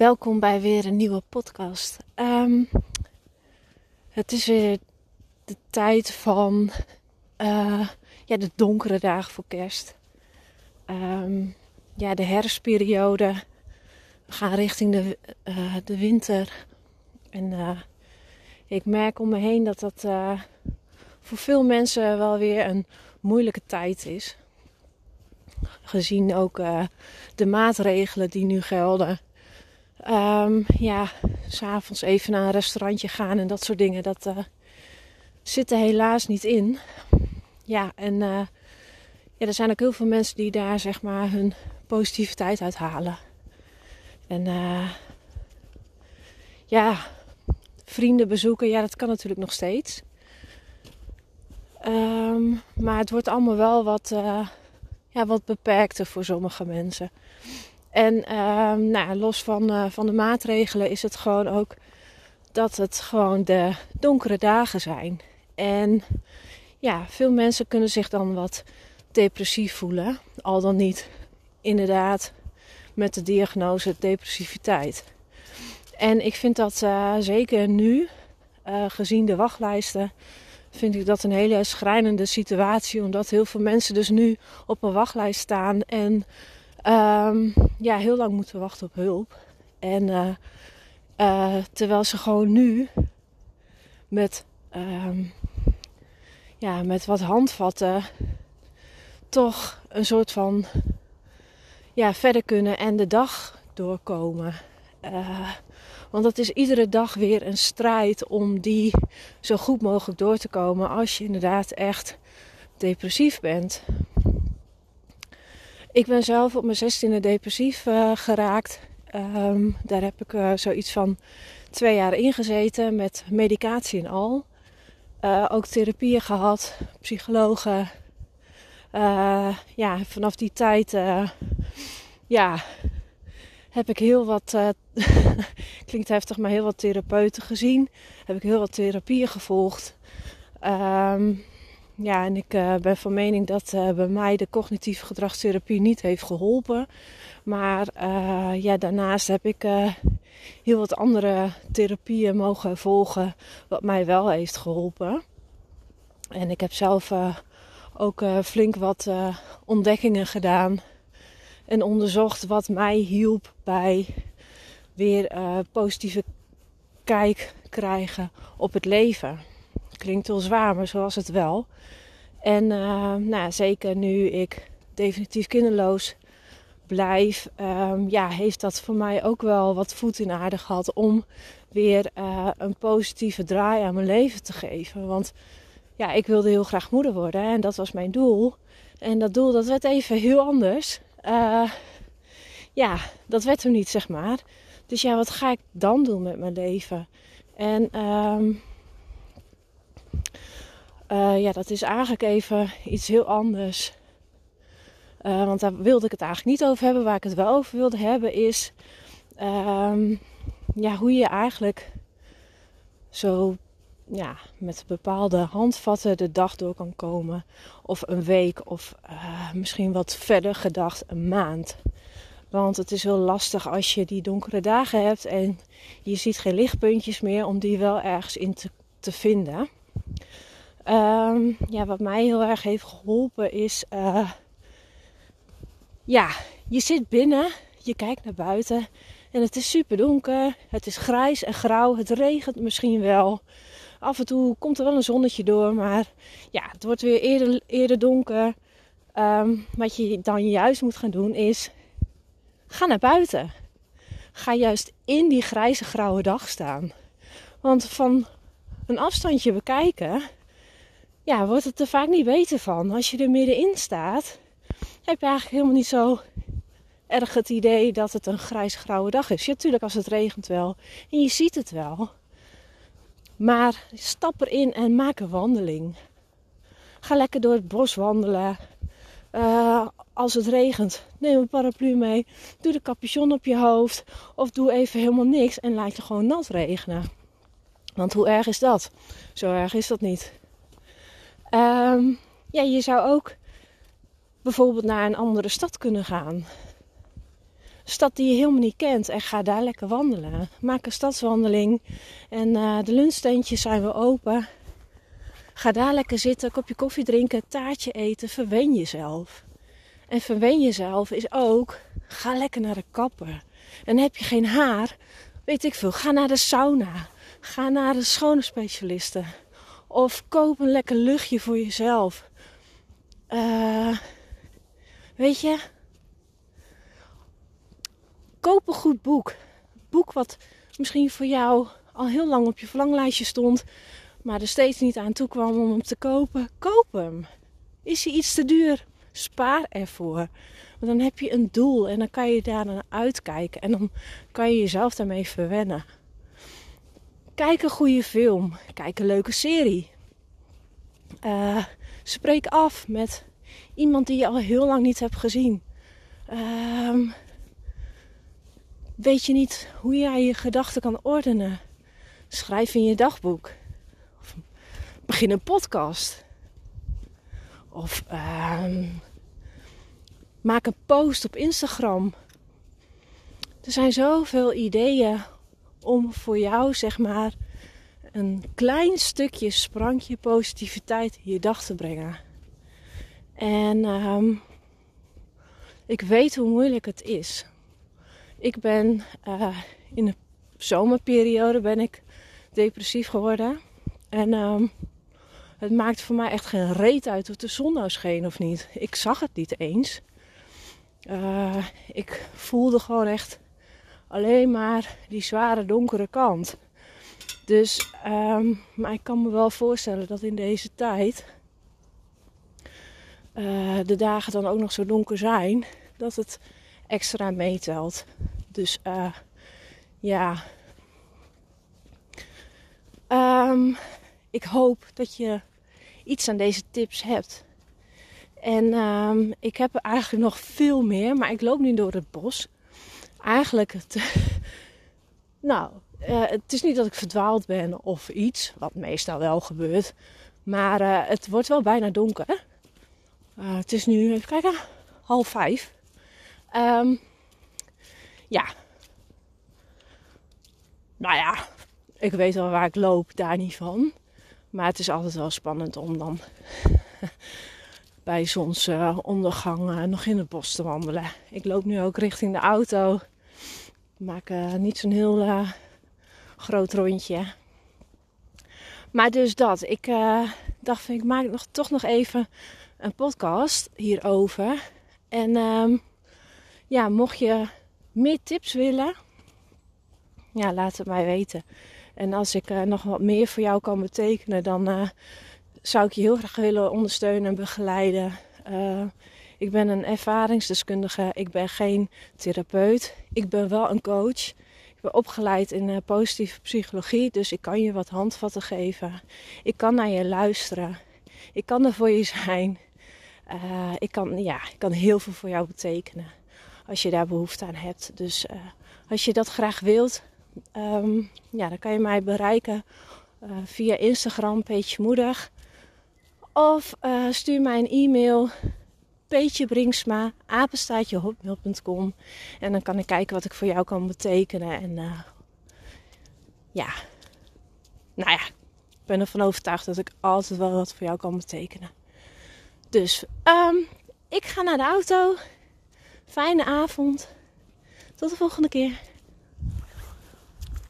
Welkom bij weer een nieuwe podcast. Um, het is weer de tijd van uh, ja, de donkere dagen voor kerst. Um, ja, de herfstperiode. We gaan richting de, uh, de winter. En uh, ik merk om me heen dat dat voor veel mensen wel weer een moeilijke tijd is. Gezien ook de maatregelen die nu gelden Um, ja, s'avonds even naar een restaurantje gaan en dat soort dingen. Dat uh, zit er helaas niet in. Ja, en uh, ja, er zijn ook heel veel mensen die daar zeg maar hun positiviteit uit halen. En uh, ja, vrienden bezoeken, ja, dat kan natuurlijk nog steeds. Um, maar het wordt allemaal wel wat, ja, wat beperkter voor sommige mensen. En uh, nou, los van, uh, van de maatregelen is het gewoon ook dat het gewoon de donkere dagen zijn. En ja, veel mensen kunnen zich dan wat depressief voelen. Al dan niet inderdaad met de diagnose depressiviteit. En ik vind dat uh, zeker nu, uh, gezien de wachtlijsten, vind ik dat een hele schrijnende situatie. Omdat heel veel mensen dus nu op een wachtlijst staan en um, ja, heel lang moeten wachten op hulp. En uh, uh, terwijl ze gewoon nu met, um, ja, met wat handvatten toch een soort van ja, verder kunnen en de dag doorkomen. Uh, want het is iedere dag weer een strijd om die zo goed mogelijk door te komen als je inderdaad echt depressief bent. Ik ben zelf op mijn zestiende depressief uh, geraakt. Um, daar heb ik uh, zoiets van twee jaar in gezeten met medicatie en al. Uh, ook therapieën gehad, psychologen. ja, vanaf die tijd ja, heb ik heel wat, klinkt heftig, maar heel wat therapeuten gezien. Heb ik heel wat therapieën gevolgd. Um, ja, en ik uh, ben van mening dat uh, bij mij de cognitieve gedragstherapie niet heeft geholpen. Maar uh, ja, daarnaast heb ik heel wat andere therapieën mogen volgen, wat mij wel heeft geholpen. En ik heb zelf ook flink wat ontdekkingen gedaan en onderzocht wat mij hielp bij weer positieve kijk krijgen op het leven. Klinkt heel zwaar, maar zo was het wel. En uh, nou, zeker nu ik definitief kinderloos blijf, um, ja, heeft dat voor mij ook wel wat voet in aarde gehad om weer uh, een positieve draai aan mijn leven te geven. Want ja, ik wilde heel graag moeder worden en dat was mijn doel. En dat doel dat werd even heel anders. Uh, ja, dat werd hem niet, zeg maar. Dus ja, wat ga ik dan doen met mijn leven? En um, uh, ja, dat is eigenlijk even iets heel anders. Uh, want daar wilde ik het eigenlijk niet over hebben. Waar ik het wel over wilde hebben is um, ja, hoe je eigenlijk zo ja, met bepaalde handvatten de dag door kan komen. Of een week of uh, misschien wat verder gedacht een maand. Want het is heel lastig als je die donkere dagen hebt en je ziet geen lichtpuntjes meer om die wel ergens in te, te vinden. Um, ja, wat mij heel erg heeft geholpen is. Uh, ja, je zit binnen, je kijkt naar buiten en het is super donker. Het is grijs en grauw. Het regent misschien wel. Af en toe komt er wel een zonnetje door, maar ja, het wordt weer eerder, eerder donker. Um, wat je dan juist moet gaan doen is. Ga naar buiten. Ga juist in die grijze grauwe dag staan. Want van een afstandje bekijken ja, wordt het er vaak niet beter van. Als je er middenin staat, heb je eigenlijk helemaal niet zo erg het idee dat het een grijs-grauwe dag is. Ja, natuurlijk als het regent wel. En je ziet het wel. Maar stap erin en maak een wandeling. Ga lekker door het bos wandelen. Uh, als het regent, neem een paraplu mee. Doe de capuchon op je hoofd. Of doe even helemaal niks en laat je gewoon nat regenen. Want hoe erg is dat? Zo erg is dat niet. Um, ja, je zou ook bijvoorbeeld naar een andere stad kunnen gaan. stad die je helemaal niet kent en ga daar lekker wandelen. Maak een stadswandeling en uh, de lunchtentjes zijn weer open. Ga daar lekker zitten, kopje koffie drinken, taartje eten, verwen jezelf. En verwen jezelf is ook, ga lekker naar de kapper. En heb je geen haar, weet ik veel, ga naar de sauna. Ga naar de schone specialisten. Of koop een lekker luchtje voor jezelf. Uh, weet je, koop een goed boek. Boek wat misschien voor jou al heel lang op je verlanglijstje stond, maar er steeds niet aan toe kwam om hem te kopen. Koop hem. Is hij iets te duur? Spaar ervoor. Want dan heb je een doel en dan kan je daar naar uitkijken en dan kan je jezelf daarmee verwennen. Kijk een goede film. Kijk een leuke serie. Uh, spreek af met iemand die je al heel lang niet hebt gezien. Uh, weet je niet hoe jij je gedachten kan ordenen? Schrijf in je dagboek. Of begin een podcast. Of uh, maak een post op Instagram. Er zijn zoveel ideeën om voor jou, zeg maar, een klein stukje sprankje positiviteit in je dag te brengen. En um, ik weet hoe moeilijk het is. Ik ben uh, in de zomerperiode ben ik depressief geworden. En um, het maakt voor mij echt geen reet uit of de zon nou scheen of niet. Ik zag het niet eens. Uh, ik voelde gewoon echt alleen maar die zware donkere kant. Dus, um, maar ik kan me wel voorstellen dat in deze tijd uh, de dagen dan ook nog zo donker zijn, dat het extra meetelt. Dus uh, ja, um, ik hoop dat je iets aan deze tips hebt. En um, ik heb er eigenlijk nog veel meer, maar ik loop nu door het bos eigenlijk het. nou, uh, het is niet dat ik verdwaald ben of iets, wat meestal wel gebeurt. Maar uh, het wordt wel bijna donker. Uh, het is nu, even kijken, half vijf. Um, ja. Nou ja, ik weet wel waar ik loop, daar niet van. Maar het is altijd wel spannend om dan bij zonsondergang nog in het bos te wandelen. Ik loop nu ook richting de auto maak uh, niet zo'n heel uh, groot rondje. Maar dus dat. Ik dacht ik maak nog, toch nog even een podcast hierover. En um, ja, mocht je meer tips willen, ja, laat het mij weten. En als ik nog wat meer voor jou kan betekenen, dan zou ik je heel graag willen ondersteunen en begeleiden. Ik ben een ervaringsdeskundige. Ik ben geen therapeut. Ik ben wel een coach. Ik ben opgeleid in uh, positieve psychologie, dus ik kan je wat handvatten geven. Ik kan naar je luisteren. Ik kan er voor je zijn. Uh, ik, kan, ja, ik kan heel veel voor jou betekenen als je daar behoefte aan hebt. Dus als je dat graag wilt, um, ja, dan kan je mij bereiken via Instagram, Peetje Moedig. Of stuur mij een e-mail Peetje Bringsma, apenstaatje En dan kan ik kijken wat ik voor jou kan betekenen. En uh, ja, nou ja, ik ben ervan overtuigd dat ik altijd wel wat voor jou kan betekenen. Dus um, ik ga naar de auto. Fijne avond. Tot de volgende keer.